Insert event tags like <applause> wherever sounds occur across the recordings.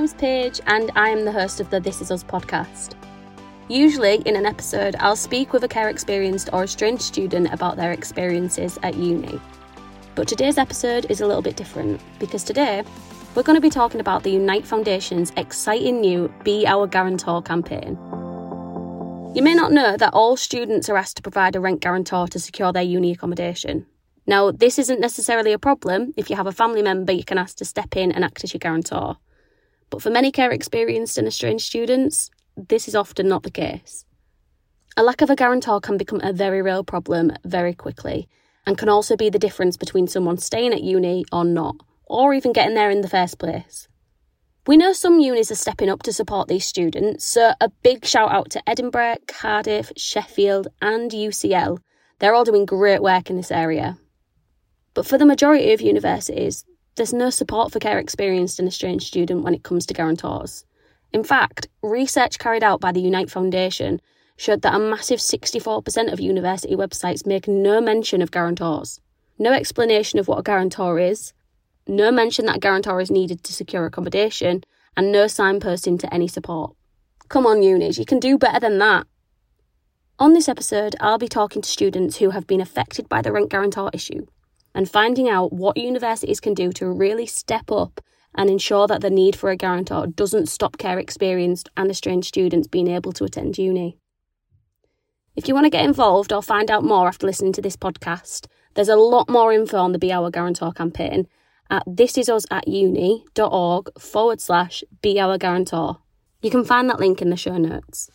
name's Paige, and I am the host of the This Is Us podcast. Usually, in an episode, I'll speak with a care experienced or estranged student about their experiences at uni. But today's episode is a little bit different because today we're going to be talking about the Unite Foundation's exciting new Be Our Guarantor campaign. You may not know that all students are asked to provide a rent guarantor to secure their uni accommodation. Now, this isn't necessarily a problem. If you have a family member, you can ask to step in and act as your guarantor. But for many care experienced and estranged students, this is often not the case. A lack of a guarantor can become a very real problem very quickly and can also be the difference between someone staying at uni or not, or even getting there in the first place. We know some unis are stepping up to support these students, so a big shout out to Edinburgh, Cardiff, Sheffield, and UCL. They're all doing great work in this area. But for the majority of universities, there's no support for care experienced and estranged student when it comes to guarantors. In fact, research carried out by the Unite Foundation showed that a massive 64% of university websites make no mention of guarantors. No explanation of what a guarantor is, no mention that a guarantor is needed to secure accommodation, and no signposting to any support. Come on, unis, you can do better than that. On this episode, I'll be talking to students who have been affected by the rent guarantor issue and finding out what universities can do to really step up and ensure that the need for a guarantor doesn't stop care experienced and estranged students being able to attend uni. If you want to get involved or find out more after listening to this podcast, there's a lot more info on the Be Our Guarantor campaign at thisisusatuni.org forward slash Be Our Guarantor. You can find that link in the show notes.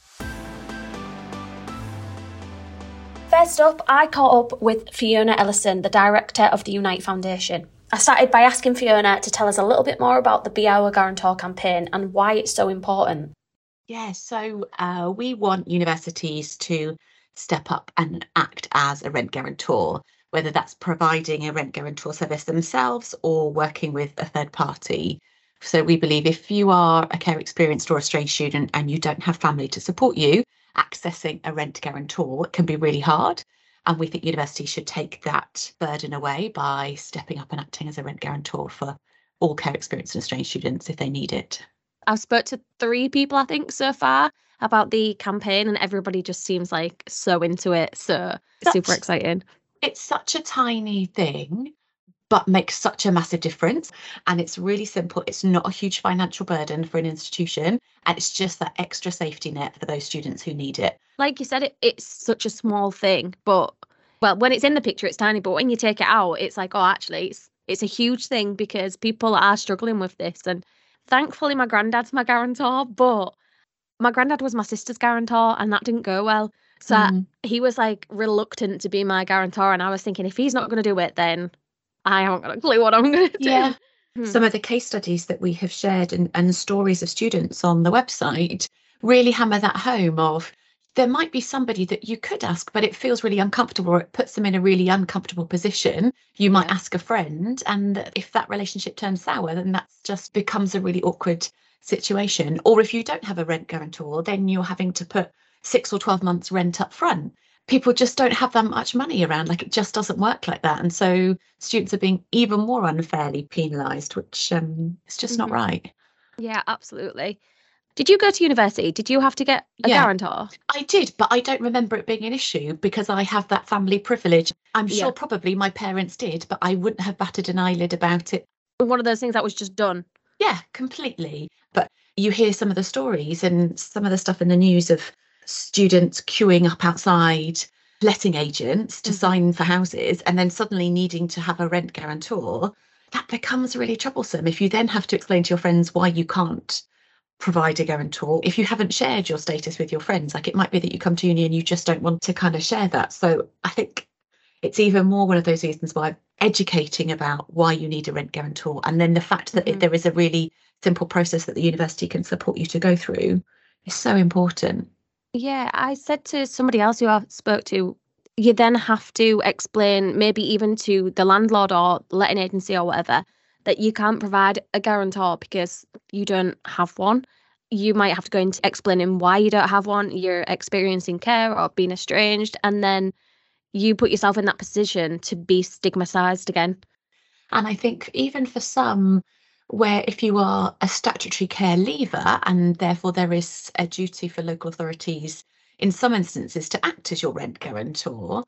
First up, I caught up with Fiona Ellison, the director of the Unite Foundation. I started by asking Fiona to tell us a little bit more about the Be Our Guarantor campaign and why it's so important. Yeah, so uh, we want universities to step up and act as a rent guarantor, whether that's providing a rent guarantor service themselves or working with a third party. So we believe if you are a care experienced or estranged student and you don't have family to support you, accessing a rent guarantor can be really hard. And we think universities should take that burden away by stepping up and acting as a rent guarantor for all care experienced and estranged students if they need it. I've spoke to three people, I think, so far about the campaign, and everybody just seems like so into it. So such, super exciting. It's such a tiny thing, but makes such a massive difference. And it's really simple. It's not a huge financial burden for an institution. And it's just that extra safety net for those students who need it. Like you said, it, it's such a small thing, but well, when it's in the picture, it's tiny. But when you take it out, it's like, oh, actually, it's it's a huge thing because people are struggling with this. And thankfully, my granddad's my guarantor, but my granddad was my sister's guarantor, and that didn't go well. So mm. he was like reluctant to be my guarantor, and I was thinking, if he's not going to do it, then I haven't got a clue what I'm going to do. Yeah. <laughs> Hmm. Some of the case studies that we have shared and, and stories of students on the website really hammer that home of there might be somebody that you could ask, but it feels really uncomfortable or it puts them in a really uncomfortable position. You might yeah. ask a friend, and if that relationship turns sour, then that just becomes a really awkward situation. Or if you don't have a rent guarantor, then you're having to put six or 12 months rent up front people just don't have that much money around. Like it just doesn't work like that. And so students are being even more unfairly penalised, which um, is just mm-hmm. not right. Yeah, absolutely. Did you go to university? Did you have to get a yeah, guarantor? I did, but I don't remember it being an issue because I have that family privilege. I'm sure yeah. probably my parents did, but I wouldn't have batted an eyelid about it. One of those things that was just done. Yeah, completely. But you hear some of the stories and some of the stuff in the news of students queuing up outside letting agents to mm-hmm. sign for houses and then suddenly needing to have a rent guarantor, that becomes really troublesome. If you then have to explain to your friends why you can't provide a guarantor, if you haven't shared your status with your friends, like it might be that you come to uni and you just don't want to kind of share that. So I think it's even more one of those reasons why educating about why you need a rent guarantor and then the fact that mm-hmm. there is a really simple process that the university can support you to go through is so important. Yeah, I said to somebody else who I spoke to, you then have to explain, maybe even to the landlord or letting agency or whatever, that you can't provide a guarantor because you don't have one. You might have to go into explaining why you don't have one, you're experiencing care or being estranged, and then you put yourself in that position to be stigmatized again. And I think even for some, where if you are a statutory care leaver and therefore there is a duty for local authorities in some instances to act as your rent guarantor,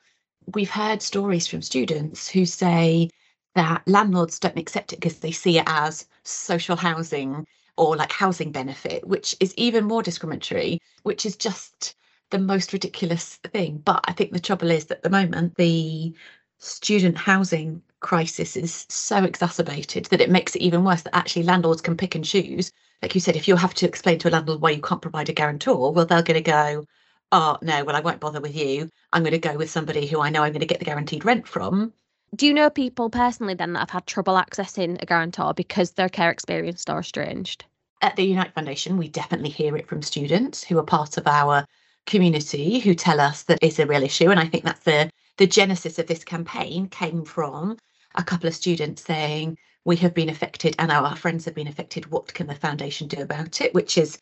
we've heard stories from students who say that landlords don't accept it because they see it as social housing or like housing benefit, which is even more discriminatory, which is just the most ridiculous thing. But I think the trouble is that at the moment, the student housing crisis is so exacerbated that it makes it even worse that actually landlords can pick and choose. Like you said, if you have to explain to a landlord why you can't provide a guarantor, well, they're going to go, oh, no, well, I won't bother with you. I'm going to go with somebody who I know I'm going to get the guaranteed rent from. Do you know people personally then that have had trouble accessing a guarantor because their care experienced or estranged? At the Unite Foundation, we definitely hear it from students who are part of our community who tell us that it's a real issue. And I think that's the the genesis of this campaign came from a couple of students saying, We have been affected and our friends have been affected. What can the foundation do about it? Which is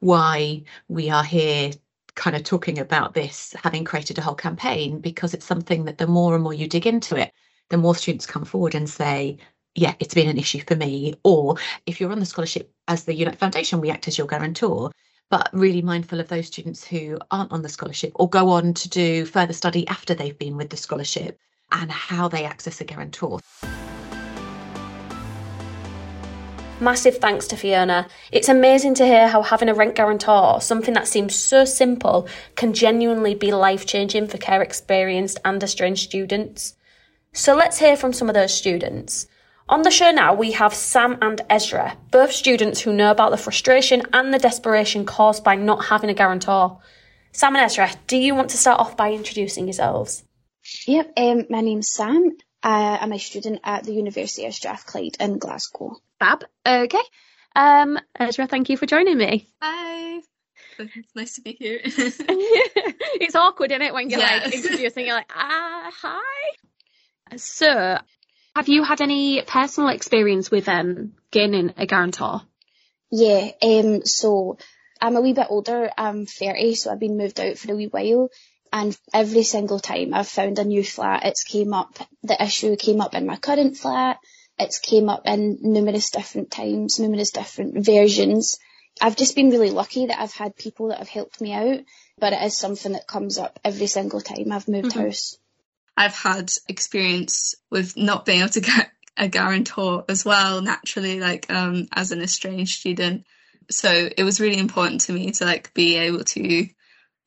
why we are here kind of talking about this, having created a whole campaign, because it's something that the more and more you dig into it, the more students come forward and say, yeah, it's been an issue for me. Or if you're on the scholarship as the Unite Foundation, we act as your guarantor but really mindful of those students who aren't on the scholarship or go on to do further study after they've been with the scholarship and how they access a guarantor. Massive thanks to Fiona. It's amazing to hear how having a rent guarantor, something that seems so simple, can genuinely be life changing for care experienced and estranged students. So let's hear from some of those students. On the show now, we have Sam and Ezra, both students who know about the frustration and the desperation caused by not having a guarantor. Sam and Ezra, do you want to start off by introducing yourselves? Yep, um, my name's Sam. Uh, I'm a student at the University of Strathclyde in Glasgow. Fab. Okay. Um, Ezra, thank you for joining me. Hi. It's nice to be here. <laughs> it's awkward, isn't it, when you're yeah. like introducing, you're like, ah, hi. So, have you had any personal experience with um, gaining a guarantor? Yeah, um, so I'm a wee bit older. I'm 30, so I've been moved out for a wee while. And every single time I've found a new flat, it's came up, the issue came up in my current flat. It's came up in numerous different times, numerous different versions. I've just been really lucky that I've had people that have helped me out, but it is something that comes up every single time I've moved mm-hmm. house. I've had experience with not being able to get a guarantor as well, naturally, like um, as an estranged student. So it was really important to me to like be able to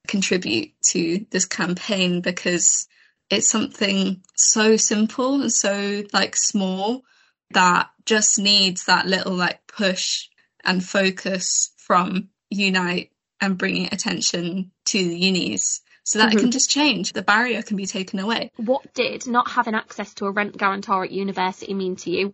contribute to this campaign because it's something so simple and so like small that just needs that little like push and focus from Unite and bringing attention to the unis so that mm-hmm. it can just change. The barrier can be taken away. What did not having access to a rent guarantor at university mean to you?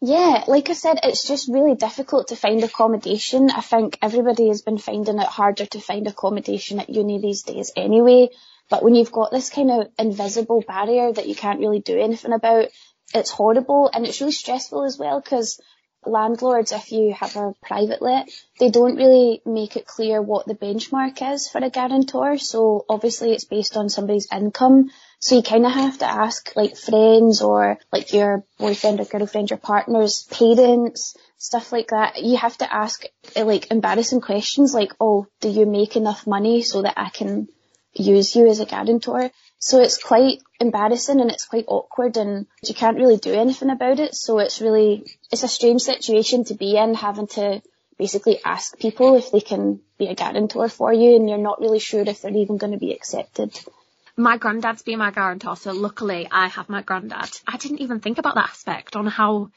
Yeah, like I said, it's just really difficult to find accommodation. I think everybody has been finding it harder to find accommodation at uni these days anyway. But when you've got this kind of invisible barrier that you can't really do anything about, it's horrible and it's really stressful as well because landlords, if you have a private let, they don't really make it clear what the benchmark is for a guarantor. So obviously it's based on somebody's income. So you kind of have to ask like friends or like your boyfriend or girlfriend, your partner's parents, stuff like that. You have to ask eh, like embarrassing questions like, oh, do you make enough money so that I can use you as a guarantor? So it's quite embarrassing and it's quite awkward and you can't really do anything about it. So it's really, it's a strange situation to be in having to basically ask people if they can be a guarantor for you and you're not really sure if they're even going to be accepted. My granddad's been my guarantor, so luckily I have my granddad. I didn't even think about that aspect on how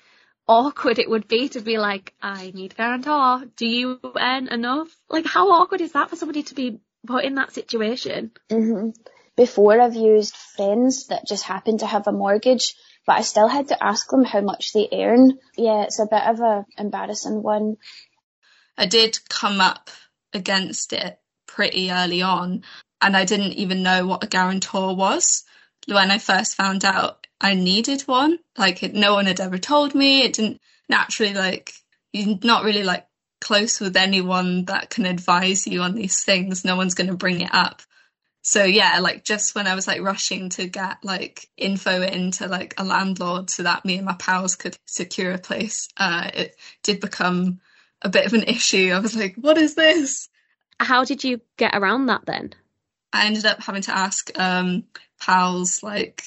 awkward it would be to be like, I need a guarantor. Do you earn enough? Like, how awkward is that for somebody to be put in that situation? Mm-hmm. Before I've used friends that just happen to have a mortgage, but I still had to ask them how much they earn. Yeah, it's a bit of a embarrassing one. I did come up against it pretty early on and I didn't even know what a guarantor was. When I first found out I needed one, like it, no one had ever told me. It didn't naturally like you're not really like close with anyone that can advise you on these things. No one's going to bring it up So yeah, like just when I was like rushing to get like info into like a landlord so that me and my pals could secure a place, uh, it did become a bit of an <laughs> issue. I was like, what is this? How did you get around that then? I ended up having to ask um, pals like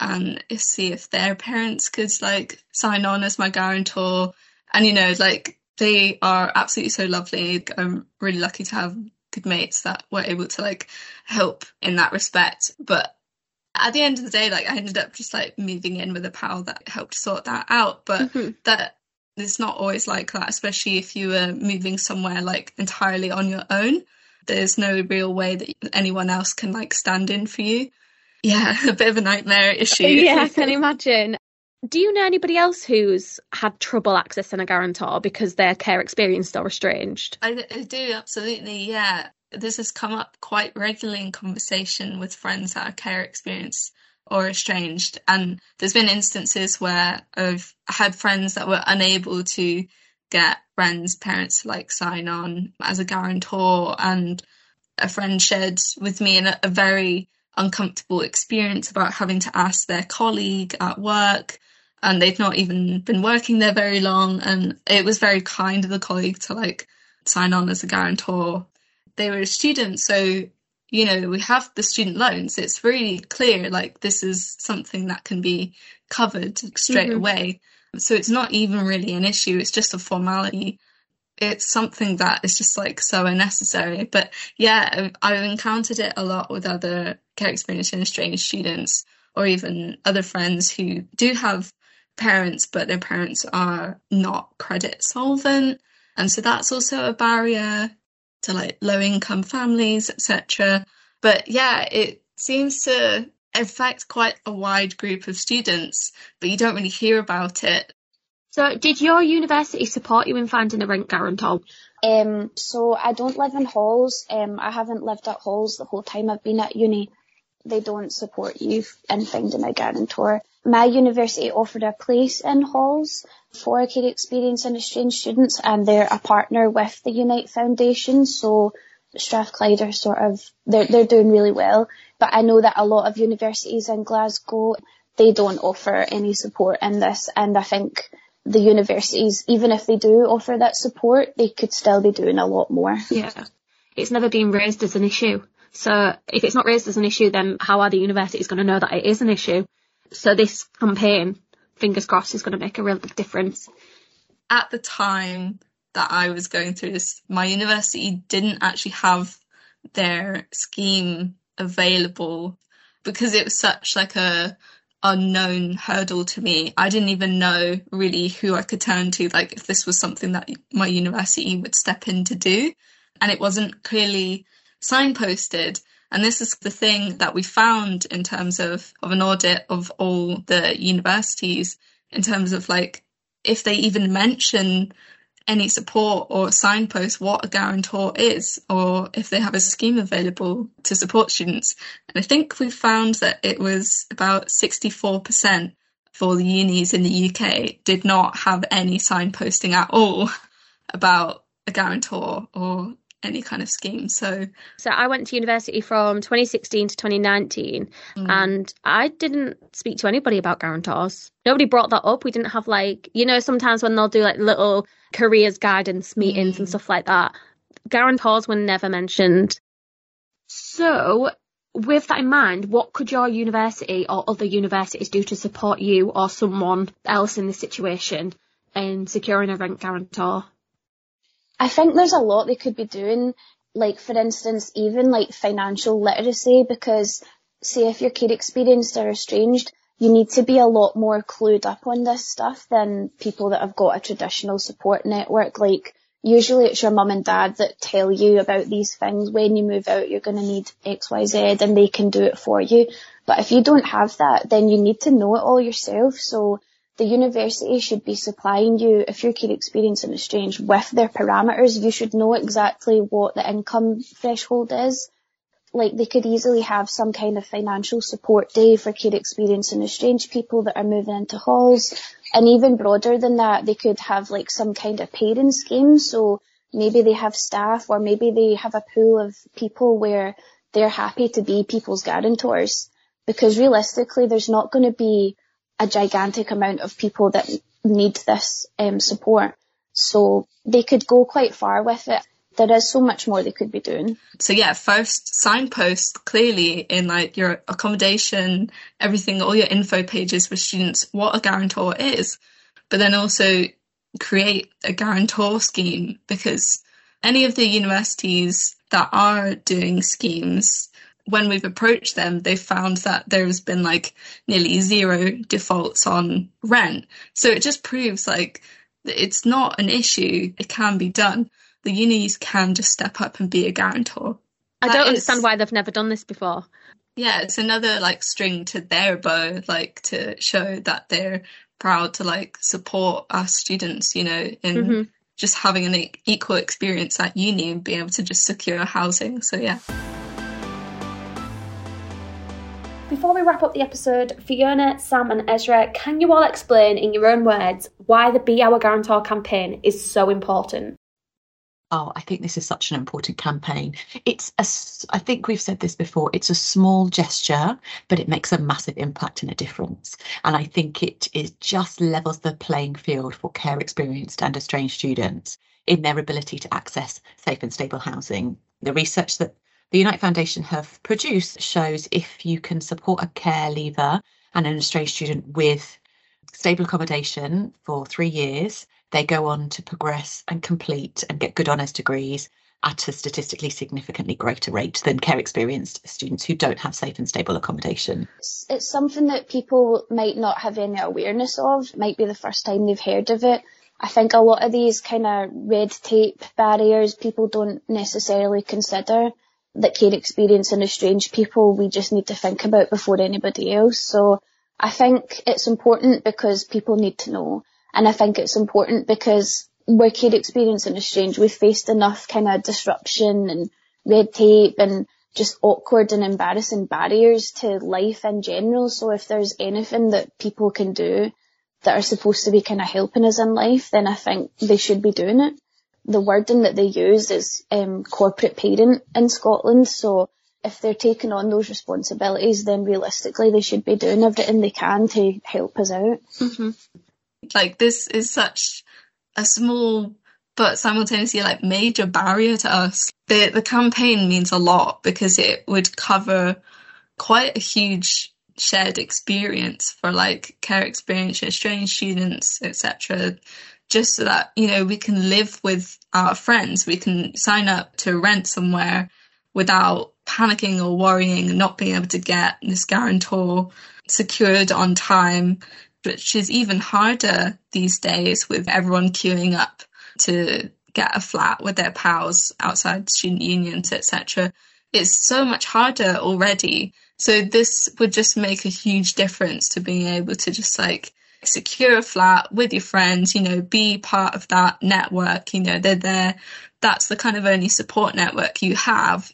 and see if their parents could like sign on as my guarantor. And you know, like they are absolutely so lovely. I'm really lucky to have good mates that were able to like help in that respect. But at the end of the day, like I ended up just like moving in with a pal that helped sort that out. But mm-hmm. that it's not always like that, especially if you were moving somewhere like entirely on your own. There's no real way that anyone else can like stand in for you. Yeah, <laughs> a bit of a nightmare issue. yeah, I <laughs> can imagine. Do you know anybody else who's had trouble accessing a guarantor because their care experienced or estranged? I, I do, absolutely, yeah. This has come up quite regularly in conversation with friends that are care experienced or estranged. And there's been instances where I've had friends that were unable to get friends' parents like sign on as a guarantor. And a friend shared with me a, a very uncomfortable experience about having to ask their colleague at work and they'd not even been working there very long and it was very kind of the colleague to like sign on as a guarantor they were a student so you know we have the student loans it's really clear like this is something that can be covered straight mm-hmm. away so it's not even really an issue it's just a formality it's something that is just like so unnecessary. But yeah, I've encountered it a lot with other care experience and estranged students, or even other friends who do have parents, but their parents are not credit solvent. And so that's also a barrier to like low income families, etc. But yeah, it seems to affect quite a wide group of students, but you don't really hear about it so, did your university support you in finding a rent guarantor? Um, so I don't live in halls. Um, I haven't lived at halls the whole time I've been at uni. They don't support you in finding a guarantor. My university offered a place in halls for care experience and estranged students, and they're a partner with the Unite Foundation. So Strathclyde are sort of they're they're doing really well. But I know that a lot of universities in Glasgow they don't offer any support in this, and I think the universities, even if they do offer that support, they could still be doing a lot more. Yeah. It's never been raised as an issue. So if it's not raised as an issue, then how are the universities going to know that it is an issue? So this campaign, fingers crossed, is going to make a real big difference. At the time that I was going through this, my university didn't actually have their scheme available because it was such like a unknown hurdle to me. I didn't even know really who I could turn to, like if this was something that my university would step in to do. And it wasn't clearly signposted. And this is the thing that we found in terms of, of an audit of all the universities, in terms of like, if they even mention any support or signpost what a guarantor is or if they have a scheme available to support students. And I think we found that it was about 64% for the unis in the UK did not have any signposting at all about a guarantor or any kind of scheme. So So I went to university from 2016 to 2019 mm. and I didn't speak to anybody about guarantors. Nobody brought that up. We didn't have like, you know, sometimes when they'll do like little careers guidance meetings mm. and stuff like that, guarantors were never mentioned. So with that in mind, what could your university or other universities do to support you or someone else in this situation in securing a rent guarantor? I think there's a lot they could be doing, like for instance, even like financial literacy, because say if your care experienced or estranged, you need to be a lot more clued up on this stuff than people that have got a traditional support network. Like usually it's your mum and dad that tell you about these things. When you move out, you're going to need X, Y, Z and they can do it for you. But if you don't have that, then you need to know it all yourself. So the university should be supplying you, if your kid experiencing estranged, with their parameters. You should know exactly what the income threshold is. Like they could easily have some kind of financial support day for kid experiencing estranged people that are moving into halls. And even broader than that, they could have like some kind of pairing scheme. So maybe they have staff or maybe they have a pool of people where they're happy to be people's guarantors because realistically there's not going to be a gigantic amount of people that need this um, support. So they could go quite far with it. There is so much more they could be doing. So yeah, first signpost clearly in like your accommodation, everything, all your info pages for students, what a guarantor is. But then also create a guarantor scheme because any of the universities that are doing schemes when we've approached them, they've found that there's been like nearly zero defaults on rent. So it just proves like it's not an issue. It can be done. The unis can just step up and be a guarantor. I That don't is- understand why they've never done this before. Yeah, it's another like string to their bow, like to show that they're proud to like support our students, you know, in Mhm. just having an equal experience at uni and being able to just secure housing. So yeah. Before we wrap up the episode, Fiona, Sam, and Ezra, can you all explain in your own words why the Be Our Guarantor campaign is so important? Oh, I think this is such an important campaign. It's a, I think we've said this before, it's a small gesture, but it makes a massive impact and a difference. And I think it is just levels the playing field for care experienced and estranged students in their ability to access safe and stable housing. The research that the Unite Foundation have produced shows if you can support a care leaver and an estranged student with stable accommodation for three years, they go on to progress and complete and get good honours degrees at a statistically significantly greater rate than care experienced students who don't have safe and stable accommodation. It's, it's something that people might not have any awareness of. Might be the first time they've heard of it. I think a lot of these kind of red tape barriers people don't necessarily consider that care experience and estranged people we just need to think about before anybody else. So I think it's important because people need to know. And I think it's important because we're care experience and estranged, we've faced enough kind of disruption and red tape and just awkward and embarrassing barriers to life in general. So if there's anything that people can do that are supposed to be kind of helping us in life, then I think they should be doing it. The wording that they use is um, corporate parent in Scotland. So if they're taking on those responsibilities, then realistically they should be doing everything they can to help us out. Like this is such a small but simultaneously like major barrier to us. The the campaign means a lot because it would cover quite a huge shared experience for like care experience, estranged students, etc. Just so that, you know, we can live with our friends. We can sign up to rent somewhere without panicking or worrying and not being able to get this guarantor secured on time, which is even harder these days with everyone queuing up to get a flat with their pals outside student unions, etc. It's so much harder already. So this would just make a huge difference to being able to just like secure a flat with your friends, you know, be part of that network, you know, they're there. That's the kind of only support network you have.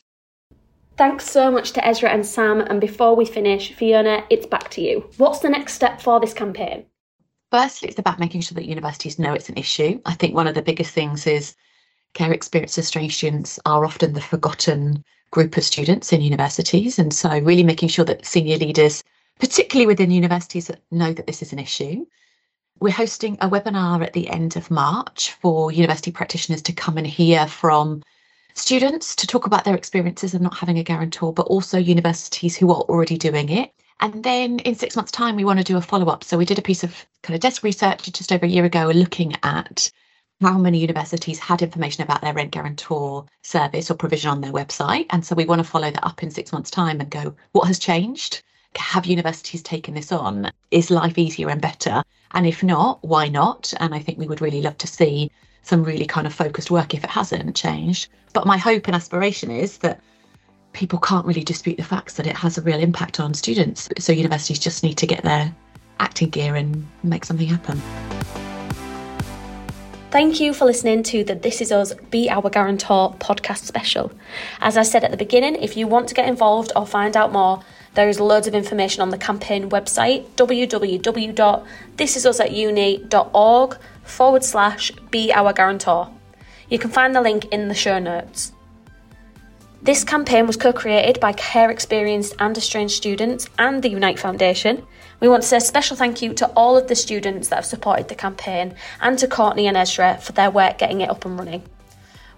Thanks so much to Ezra and Sam. And before we finish, Fiona, it's back to you. What's the next step for this campaign? Firstly, it's about making sure that universities know it's an issue. I think one of the biggest things is care experience estranged students are often the forgotten group of students in universities. And so, really making sure that senior leaders, particularly within universities, that know that this is an issue. We're hosting a webinar at the end of March for university practitioners to come and hear from students to talk about their experiences of not having a guarantor, but also universities who are already doing it. And then in six months' time, we want to do a follow up. So we did a piece of kind of desk research just over a year ago looking at how many universities had information about their rent guarantor service or provision on their website. And so we want to follow that up in six months' time and go, what has changed? Have universities taken this on? Is life easier and better? And if not, why not? And I think we would really love to see some really kind of focused work if it hasn't changed. But my hope and aspiration is that people can't really dispute the facts that it has a real impact on students. So universities just need to get their acting gear and make something happen. Thank you for listening to the This Is Us Be Our Guarantor podcast special. As I said at the beginning, if you want to get involved or find out more, there is loads of information on the campaign website www.thisisusatuni.org forward slash Be Our Guarantor. You can find the link in the show notes. This campaign was co created by Care Experienced and Estranged students and the Unite Foundation. We want to say a special thank you to all of the students that have supported the campaign and to Courtney and Ezra for their work getting it up and running.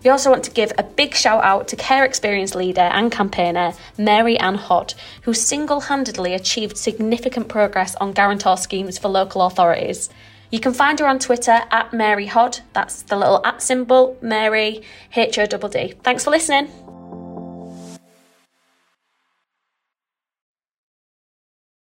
We also want to give a big shout out to Care Experience leader and campaigner Mary Ann Hodd, who single handedly achieved significant progress on guarantor schemes for local authorities. You can find her on Twitter at Mary Hodd, that's the little at symbol, Mary H O D D. Thanks for listening.